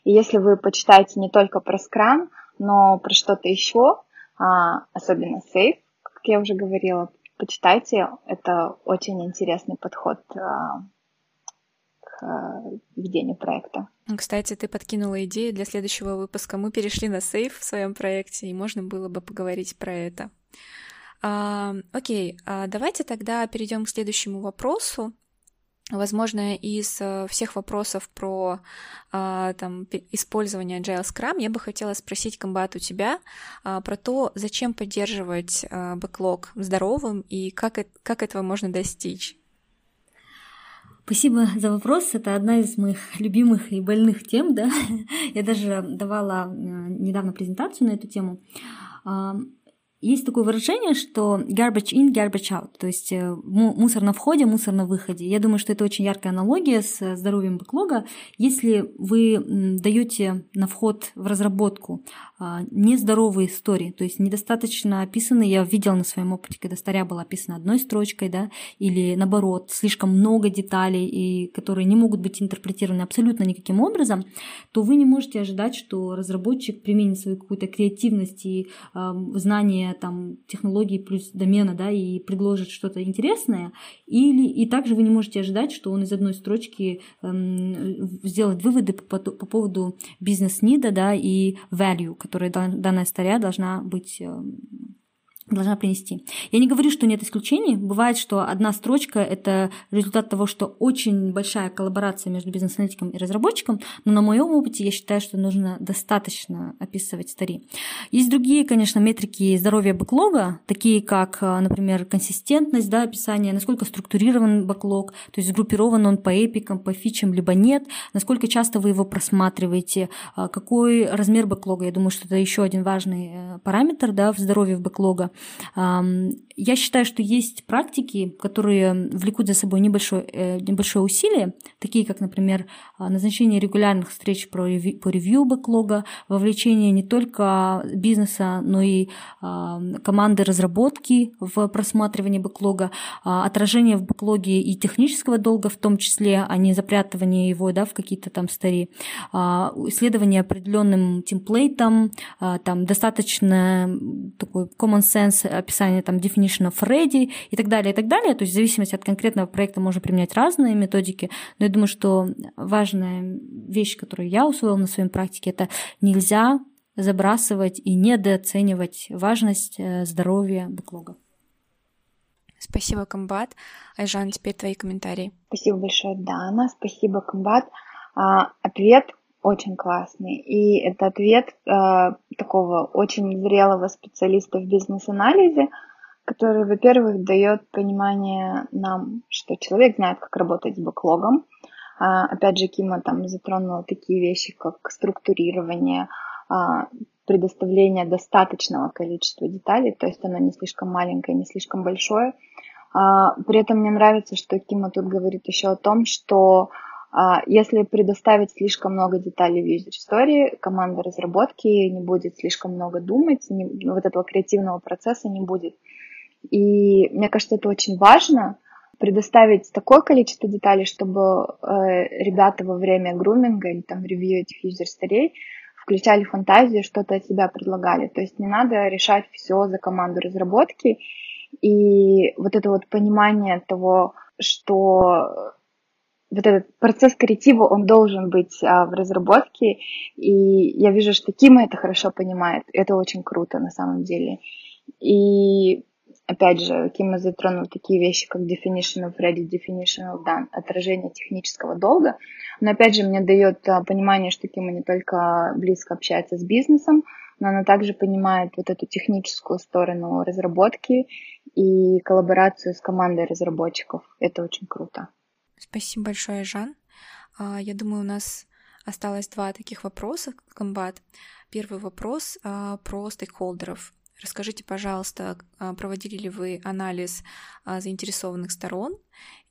и если вы почитаете не только про Scrum, но про что-то еще, особенно Safe, как я уже говорила, почитайте. Это очень интересный подход а, к ведению проекта. Кстати, ты подкинула идею для следующего выпуска. Мы перешли на сейф в своем проекте, и можно было бы поговорить про это. А, окей, а давайте тогда перейдем к следующему вопросу. Возможно, из э, всех вопросов про а, там, использование Agile Scrum я бы хотела спросить, Комбат, у тебя а, про то, зачем поддерживать а, бэклог здоровым и как, как этого можно достичь. Спасибо за вопрос. Это одна из моих любимых и больных тем. Да? Я даже давала э, недавно презентацию на эту тему. Есть такое выражение, что garbage in, garbage out, то есть э, мусор на входе, мусор на выходе. Я думаю, что это очень яркая аналогия с э, здоровьем бэклога. Если вы даете на вход в разработку а, нездоровые истории, то есть недостаточно описанные, я видела на своем опыте, когда старя была описана одной строчкой, да, или наоборот, слишком много деталей, и которые не могут быть интерпретированы абсолютно никаким образом, то вы не можете ожидать, что разработчик применит свою какую-то креативность и э, знание там технологии плюс домена, да, и предложит что-то интересное, или и также вы не можете ожидать, что он из одной строчки эм, сделает выводы по, по поводу бизнес-нида, да, и value, которая данная старя должна быть эм, должна принести. Я не говорю, что нет исключений. Бывает, что одна строчка — это результат того, что очень большая коллаборация между бизнес-аналитиком и разработчиком, но на моем опыте я считаю, что нужно достаточно описывать стари. Есть другие, конечно, метрики здоровья бэклога, такие как, э, например, консистентность да, описания, насколько структурирован бэклог, то есть сгруппирован он по эпикам, по фичам, либо нет, насколько часто вы его просматриваете, э, какой размер бэклога. Я думаю, что это еще один важный э, параметр да, в здоровье бэклога. Я считаю, что есть практики, которые влекут за собой небольшое, э, небольшое усилие, такие как, например, а, назначение регулярных встреч по ревью бэклога, вовлечение не только бизнеса, но и команды разработки в просматривание бэклога, а, отражение в бэклоге и технического долга в том числе, а не запрятывание его да, в какие-то там стари, а, исследование определенным темплейтом, там достаточно такой common sense описание там definition of ready и так далее, и так далее. То есть в зависимости от конкретного проекта можно применять разные методики, но я думаю, что важная вещь, которую я усвоила на своей практике, это нельзя забрасывать и недооценивать важность э, здоровья бэклога. Спасибо, Комбат. Айжан, теперь твои комментарии. Спасибо большое, Дана. Спасибо, Комбат. А, ответ очень классный. И это ответ а, такого очень зрелого специалиста в бизнес-анализе, который, во-первых, дает понимание нам, что человек знает, как работать с бэклогом. А, опять же, Кима там затронула такие вещи, как структурирование, а, предоставление достаточного количества деталей, то есть оно не слишком маленькое, не слишком большое. А, при этом мне нравится, что Кима тут говорит еще о том, что а, если предоставить слишком много деталей в юзер-истории, команда разработки не будет слишком много думать, не, ну, вот этого креативного процесса не будет. И мне кажется, это очень важно, предоставить такое количество деталей, чтобы э, ребята во время груминга или там ревью этих юзер-старей включали фантазию, что-то от себя предлагали. То есть не надо решать все за команду разработки. И вот это вот понимание того, что вот этот процесс креатива, он должен быть а, в разработке, и я вижу, что Кима это хорошо понимает, это очень круто на самом деле. И опять же, Кима затронул такие вещи, как definition of ready, definition of done, отражение технического долга, но опять же мне дает а, понимание, что Кима не только близко общается с бизнесом, но она также понимает вот эту техническую сторону разработки и коллаборацию с командой разработчиков. Это очень круто. Спасибо большое, Жан. А, я думаю, у нас осталось два таких вопроса, комбат. Первый вопрос а, про стейкхолдеров. Расскажите, пожалуйста, а, проводили ли вы анализ заинтересованных сторон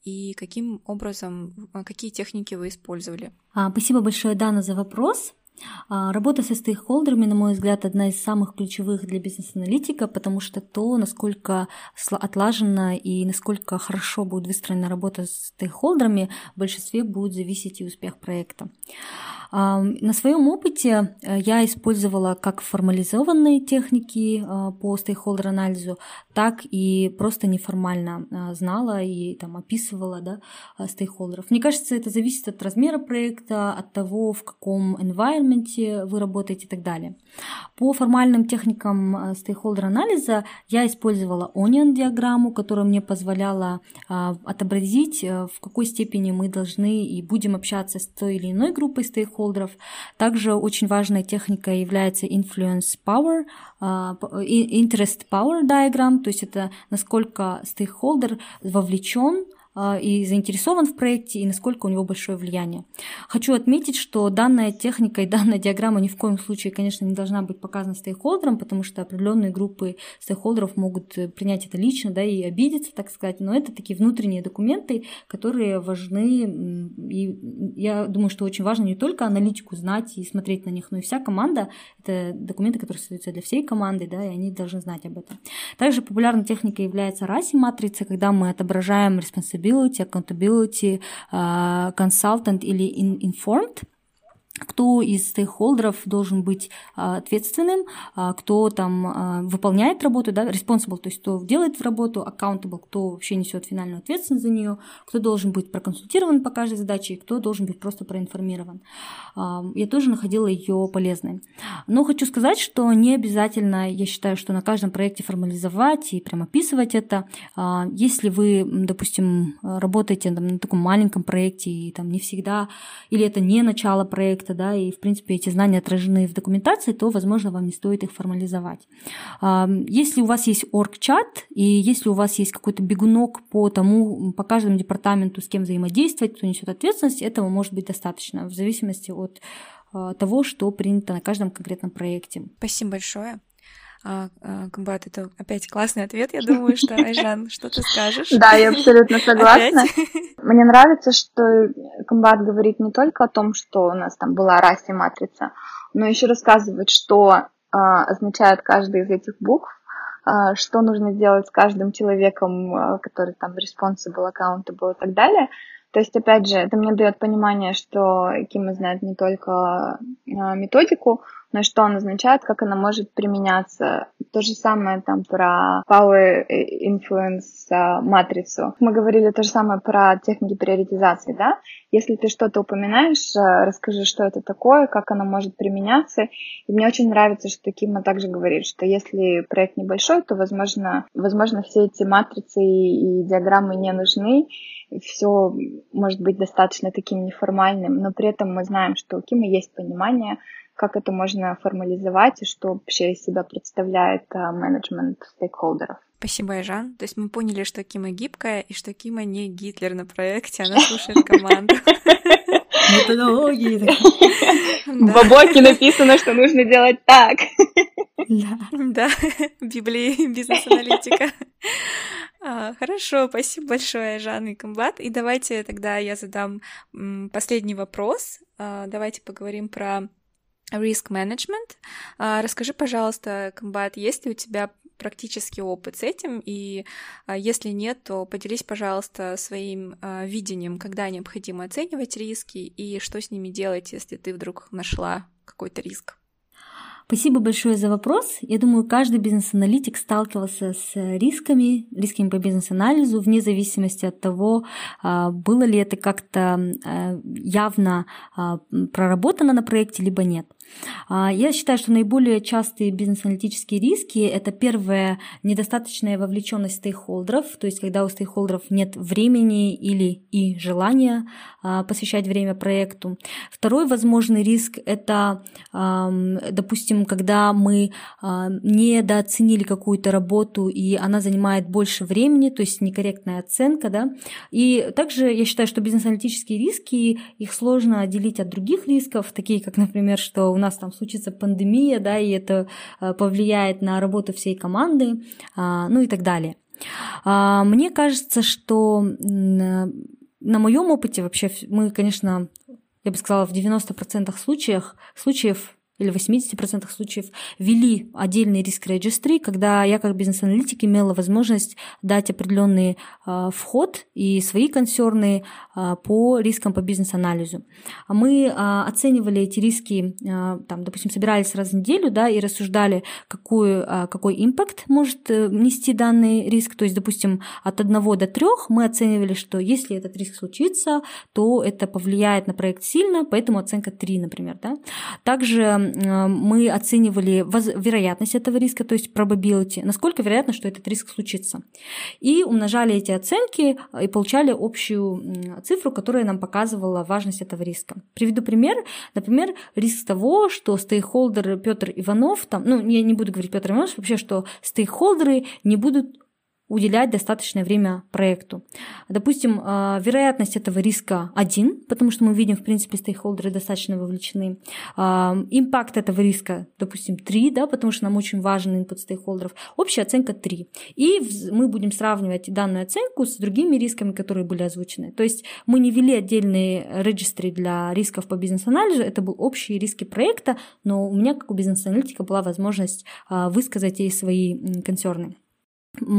и каким образом, какие техники вы использовали? Спасибо большое, Дана, за вопрос. А, работа со стейкхолдерами, на мой взгляд, одна из самых ключевых для бизнес-аналитика, потому что то, насколько отлажена и насколько хорошо будет выстроена работа с стейкхолдерами, в большинстве будет зависеть и успех проекта. На своем опыте э, я использовала как формализованные техники э, по стейкхолдер-анализу, так и просто неформально э, знала и там, описывала да, стейкхолдеров. Мне кажется, это зависит от размера проекта, от того, в каком environment вы работаете и так далее. По формальным техникам стейкхолдер-анализа я использовала Onion диаграмму, которая мне позволяла отобразить, в какой степени мы должны и будем общаться с той или иной группой стейкхолдеров. Также очень важной техникой является influence power, а, interest power diagram, то есть это насколько стейкхолдер вовлечен а, и заинтересован в проекте, и насколько у него большое влияние. Хочу отметить, что данная техника и данная диаграмма ни в коем случае, конечно, не должна быть показана стейкхолдерам, потому что определенные группы стейкхолдеров могут принять это лично да, и обидеться, так сказать, но это такие внутренние документы, которые важны, и я думаю, что очень важно не только аналитику знать и смотреть на них, но и вся команда. Это документы, которые создаются для всей команды, да, и они должны знать об этом. Также популярной техникой является RASI-матрица, когда мы отображаем responsibility accountability, accountability, uh, consultant или informed кто из стейкхолдеров должен быть а, ответственным, а, кто там а, выполняет работу, да, responsible, то есть кто делает работу, accountable, кто вообще несет финальную ответственность за нее, кто должен быть проконсультирован по каждой задаче, и кто должен быть просто проинформирован. Я тоже находила ее полезной. Но хочу сказать, что не обязательно, я считаю, что на каждом проекте формализовать и прям описывать это. Если вы, допустим, работаете там, на таком маленьком проекте, и там не всегда, или это не начало проекта, проекта, да, и, в принципе, эти знания отражены в документации, то, возможно, вам не стоит их формализовать. Если у вас есть орг-чат, и если у вас есть какой-то бегунок по тому, по каждому департаменту, с кем взаимодействовать, кто несет ответственность, этого может быть достаточно, в зависимости от а, того, что принято на каждом конкретном проекте. Спасибо большое. А, а, Комбат, это опять классный ответ, я думаю, что, Айжан, что ты скажешь? Да, я абсолютно согласна. Мне нравится, что Комбат говорит не только о том, что у нас там была расе матрица, но еще рассказывает, что а, означает каждый из этих букв, а, что нужно сделать с каждым человеком, а, который там responsible, accountable и так далее. То есть, опять же, это мне дает понимание, что Кима знает не только а, методику, но что он означает, как она может применяться. То же самое там про Power Influence а, матрицу. Мы говорили то же самое про техники приоритизации, да? Если ты что-то упоминаешь, а, расскажи, что это такое, как оно может применяться. И мне очень нравится, что Кима также говорит, что если проект небольшой, то, возможно, возможно все эти матрицы и диаграммы не нужны, все может быть достаточно таким неформальным, но при этом мы знаем, что у Кима есть понимание, как это можно формализовать и что вообще из себя представляет а, менеджмент стейкхолдеров. Спасибо, Айжан. То есть мы поняли, что Кима гибкая, и что Кима не Гитлер на проекте, она слушает команду. Методологии. В Бабоке написано, что нужно делать так. Да, Библии бизнес-аналитика. А, хорошо, спасибо большое, Жанна и Комбат. И давайте тогда я задам последний вопрос. А, давайте поговорим про риск менеджмент. А, расскажи, пожалуйста, Комбат, есть ли у тебя практический опыт с этим, и а, если нет, то поделись, пожалуйста, своим а, видением, когда необходимо оценивать риски и что с ними делать, если ты вдруг нашла какой-то риск. Спасибо большое за вопрос. Я думаю, каждый бизнес-аналитик сталкивался с рисками, рисками по бизнес-анализу, вне зависимости от того, было ли это как-то явно проработано на проекте, либо нет. А, я считаю, что наиболее частые бизнес-аналитические риски – это первое – недостаточная вовлеченность стейкхолдеров, то есть когда у стейкхолдеров нет времени или и желания а, посвящать время проекту. Второй возможный риск – это, допустим, когда мы а, недооценили какую-то работу, и она занимает больше времени, то есть некорректная оценка. Да? И также я считаю, что бизнес-аналитические риски, их сложно отделить от других рисков, такие как, например, что нас там случится пандемия, да, и это э, повлияет на работу всей команды, а, ну и так далее. А, мне кажется, что на моем опыте вообще мы, конечно, я бы сказала, в 90% случаев, случаев или в 80% случаев ввели отдельный риск регистри, когда я как бизнес-аналитик имела возможность дать определенный э, вход и свои консерны э, по рискам по бизнес-анализу. Мы э, оценивали эти риски, там, допустим, собирались раз в неделю да, и рассуждали, какую, какой импакт может э, нести данный риск. То есть, допустим, от 1 до 3 мы оценивали, что если этот риск случится, то это повлияет на проект сильно, поэтому оценка 3, например. Да. Также мы оценивали вероятность этого риска, то есть probability, насколько вероятно, что этот риск случится. И умножали эти оценки э, и получали общую цифру, которая нам показывала важность этого риска. Приведу пример. Например, риск того, что стейкхолдер Петр Иванов, там, ну, я не буду говорить Петр Иванов, вообще, что стейкхолдеры не будут уделять достаточное время проекту. Допустим, а, вероятность этого риска один, потому что мы видим, в принципе, стейкхолдеры достаточно вовлечены. А, импакт этого риска, допустим, 3, да, потому что нам очень важен инпут стейкхолдеров. Общая оценка 3. И мы будем сравнивать данную оценку с другими рисками, которые были озвучены. То есть мы не ввели отдельные регистры для рисков по бизнес-анализу, это был общие риски проекта, но у меня, как у бизнес-аналитика, была возможность а, высказать ей свои консерны.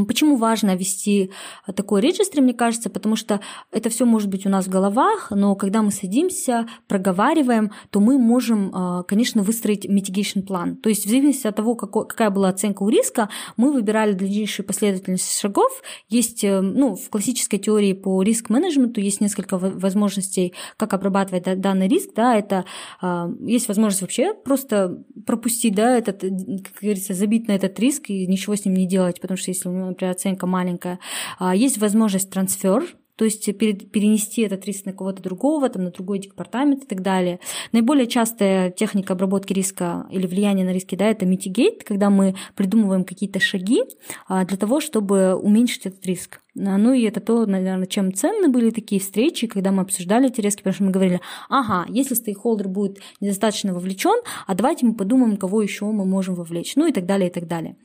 Почему важно вести такой регистр, мне кажется, потому что это все может быть у нас в головах, но когда мы садимся, проговариваем, то мы можем, а, конечно, выстроить mitigation план. То есть в зависимости от того, какая была оценка у риска, мы выбирали дальнейшую последовательность шагов. Есть, э, ну, в классической теории по риск-менеджменту есть несколько возможностей, как обрабатывать данный риск. Да, это есть возможность вообще просто пропустить, да, этот, как говорится, забить на этот риск и ничего с ним не делать, потому что если например, оценка маленькая, а, есть возможность трансфер, то есть перенести этот риск на кого-то другого, там, на другой департамент и так далее. Наиболее частая техника обработки риска или влияния на риски, да, это mitigate, когда мы придумываем какие-то шаги а, для того, чтобы уменьшить этот риск. А, ну и это то, наверное, чем ценны были такие встречи, когда мы обсуждали эти риски, потому что мы говорили, ага, если стейкхолдер будет недостаточно вовлечен, а давайте мы подумаем, кого еще мы можем вовлечь, ну и так далее, и так далее.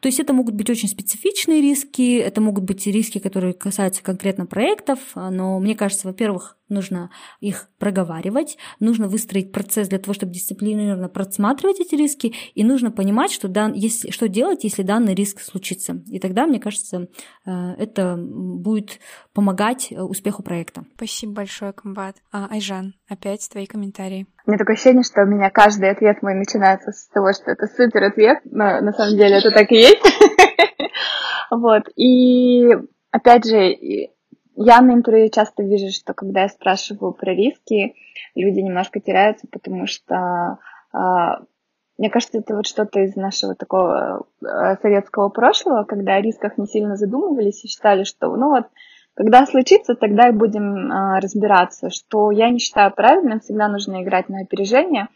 То есть это могут быть очень специфичные риски, это могут быть риски, которые касаются конкретно проектов, но мне кажется, во-первых, нужно их проговаривать, нужно выстроить процесс для того, чтобы дисциплинированно просматривать эти риски, и нужно понимать, что, дан, если, что делать, если данный риск случится. И тогда, мне кажется, э, это будет помогать э, успеху проекта. Спасибо большое, Комбат. А, Айжан, опять твои комментарии. Мне такое ощущение, что у меня каждый ответ мой начинается с того, что это супер ответ, но на самом деле это так и есть. Вот, и опять же, я на интервью часто вижу, что когда я спрашиваю про риски, люди немножко теряются, потому что а, мне кажется, это вот что-то из нашего такого э, советского прошлого, когда о рисках не сильно задумывались и считали, что ну вот когда случится, тогда и будем э, разбираться, что я не считаю правильным, всегда нужно играть на опережение.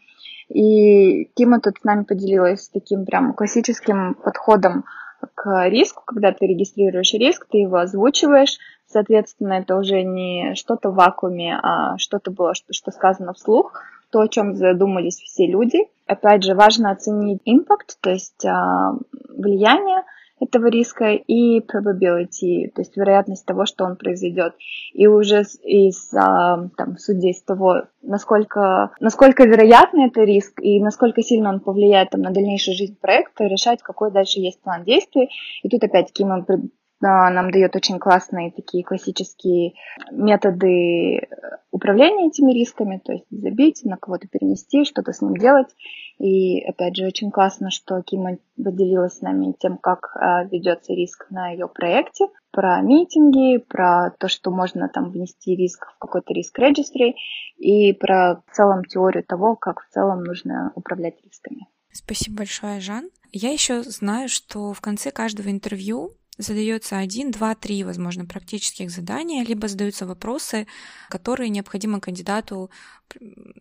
И Кима тут с нами поделилась таким прям классическим подходом к риску, когда ты регистрируешь риск, ты его озвучиваешь, соответственно, это уже не что-то в вакууме, а что-то было, что, сказано вслух, то, о чем задумались все люди. Опять же, важно оценить импакт, то есть а, влияние этого риска и probability, то есть вероятность того, что он произойдет. И уже из, а, там, судя из того, насколько, насколько вероятный это риск и насколько сильно он повлияет там, на дальнейшую жизнь проекта, решать, какой дальше есть план действий. И тут опять-таки мы нам дает очень классные такие классические методы управления этими рисками, то есть забить, на кого-то перенести, что-то с ним делать. И опять же очень классно, что Кима поделилась с нами тем, как а, ведется риск на ее проекте, про митинги, про то, что можно там внести риск в какой-то риск регистри и про в целом теорию того, как в целом нужно управлять рисками. Спасибо большое, Жан. Я еще знаю, что в конце каждого интервью задается один, два, три, возможно, практических задания, либо задаются вопросы, которые необходимо кандидату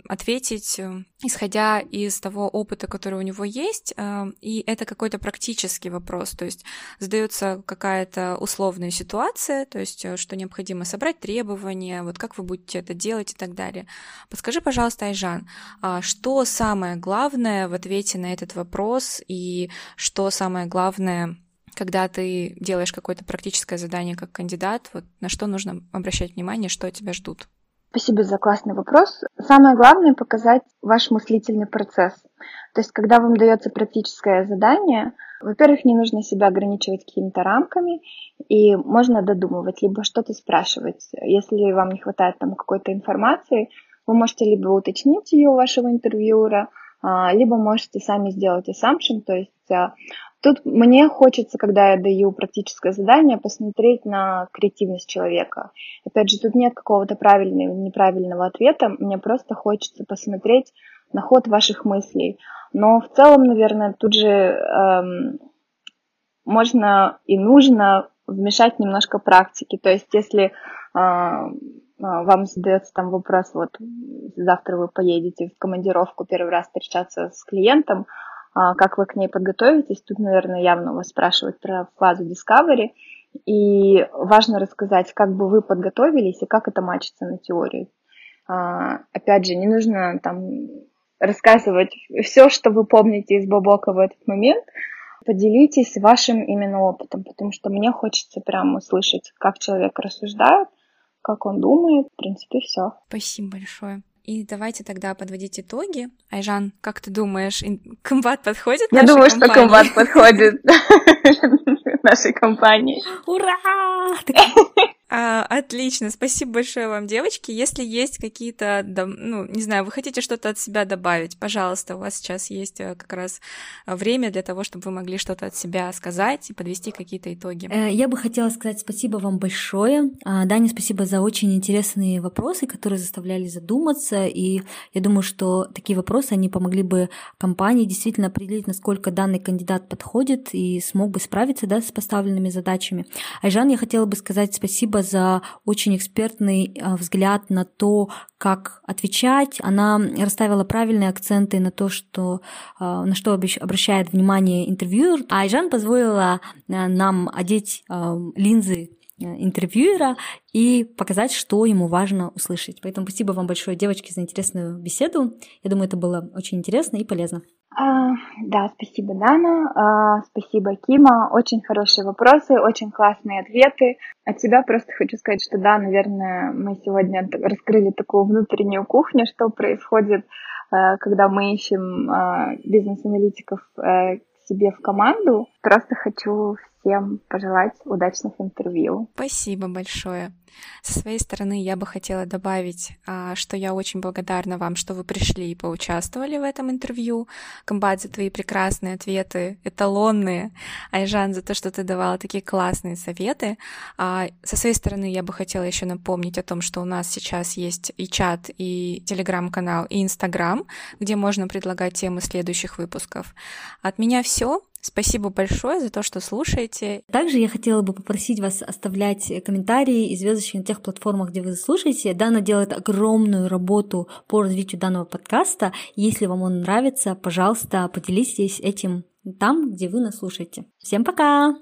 ответить, э, исходя из того опыта, который у него есть, э, и это какой-то практический вопрос, то есть задается какая-то условная ситуация, то есть э, что необходимо собрать требования, вот как вы будете это делать и так далее. Подскажи, пожалуйста, Айжан, а что самое главное в ответе на этот вопрос и что самое главное когда ты делаешь какое-то практическое задание как кандидат, вот на что нужно обращать внимание, что тебя ждут? Спасибо за классный вопрос. Самое главное показать ваш мыслительный процесс. То есть, когда вам дается практическое задание, во-первых, не нужно себя ограничивать какими-то рамками, и можно додумывать, либо что-то спрашивать. Если вам не хватает там какой-то информации, вы можете либо уточнить ее у вашего интервьюера, либо можете сами сделать assumption, то есть а, Тут мне хочется, когда я даю практическое задание, посмотреть на креативность человека. Опять же, тут нет какого-то правильного или неправильного ответа, мне просто хочется посмотреть на ход ваших мыслей. Но в целом, наверное, тут же эм, можно и нужно вмешать немножко практики. То есть, если э, вам задается там вопрос, вот завтра вы поедете в командировку первый раз встречаться с клиентом, а, как вы к ней подготовитесь. Тут, наверное, явно вас спрашивают про фазу Discovery. И важно рассказать, как бы вы подготовились и как это мачится на теории. А, опять же, не нужно там рассказывать все, что вы помните из Бабока в этот момент. Поделитесь вашим именно опытом, потому что мне хочется прямо услышать, как человек рассуждает, как он думает. В принципе, все. Спасибо большое. И давайте тогда подводить итоги. Айжан, как ты думаешь, комбат подходит Я думаю, компании? что комбат подходит нашей компании. Ура! А, отлично, спасибо большое вам, девочки. Если есть какие-то, ну, не знаю, вы хотите что-то от себя добавить, пожалуйста, у вас сейчас есть э, как раз время для того, чтобы вы могли что-то от себя сказать и подвести какие-то итоги. Э, я бы хотела сказать спасибо вам большое. А, Даня, спасибо за очень интересные вопросы, которые заставляли задуматься. И я думаю, что такие вопросы, они помогли бы компании действительно определить, насколько данный кандидат подходит и смог бы справиться да, с поставленными задачами. Айжан, я хотела бы сказать спасибо за очень экспертный а, взгляд на то, как отвечать. Она расставила правильные акценты на то, что, а, на что обращает внимание интервьюер. А Айжан позволила а, нам одеть линзы интервьюера и показать, что ему важно услышать. Поэтому спасибо вам большое, девочки, за интересную беседу. Я думаю, это было очень интересно и полезно. А, да, спасибо, Дана. А, спасибо, Кима. Очень хорошие вопросы, очень классные ответы. От себя просто хочу сказать, что да, наверное, мы сегодня раскрыли такую внутреннюю кухню, что происходит, а, когда мы ищем бизнес-аналитиков к себе в команду. Просто хочу всем пожелать удачных интервью. Спасибо большое. Со своей стороны я бы хотела добавить, а, что я очень благодарна вам, что вы пришли и поучаствовали в этом интервью. Комбат за твои прекрасные ответы, эталонные. Айжан за то, что ты давала такие классные советы. А, со своей стороны я бы хотела еще напомнить о том, что у нас сейчас есть и чат, и телеграм-канал, и инстаграм, где можно предлагать темы следующих выпусков. От меня все. Спасибо большое за то, что слушаете. Также я хотела бы попросить вас оставлять комментарии и звездочки на тех платформах, где вы слушаете. Дана делает огромную работу по развитию данного подкаста. Если вам он нравится, пожалуйста, поделитесь этим там, где вы нас слушаете. Всем пока!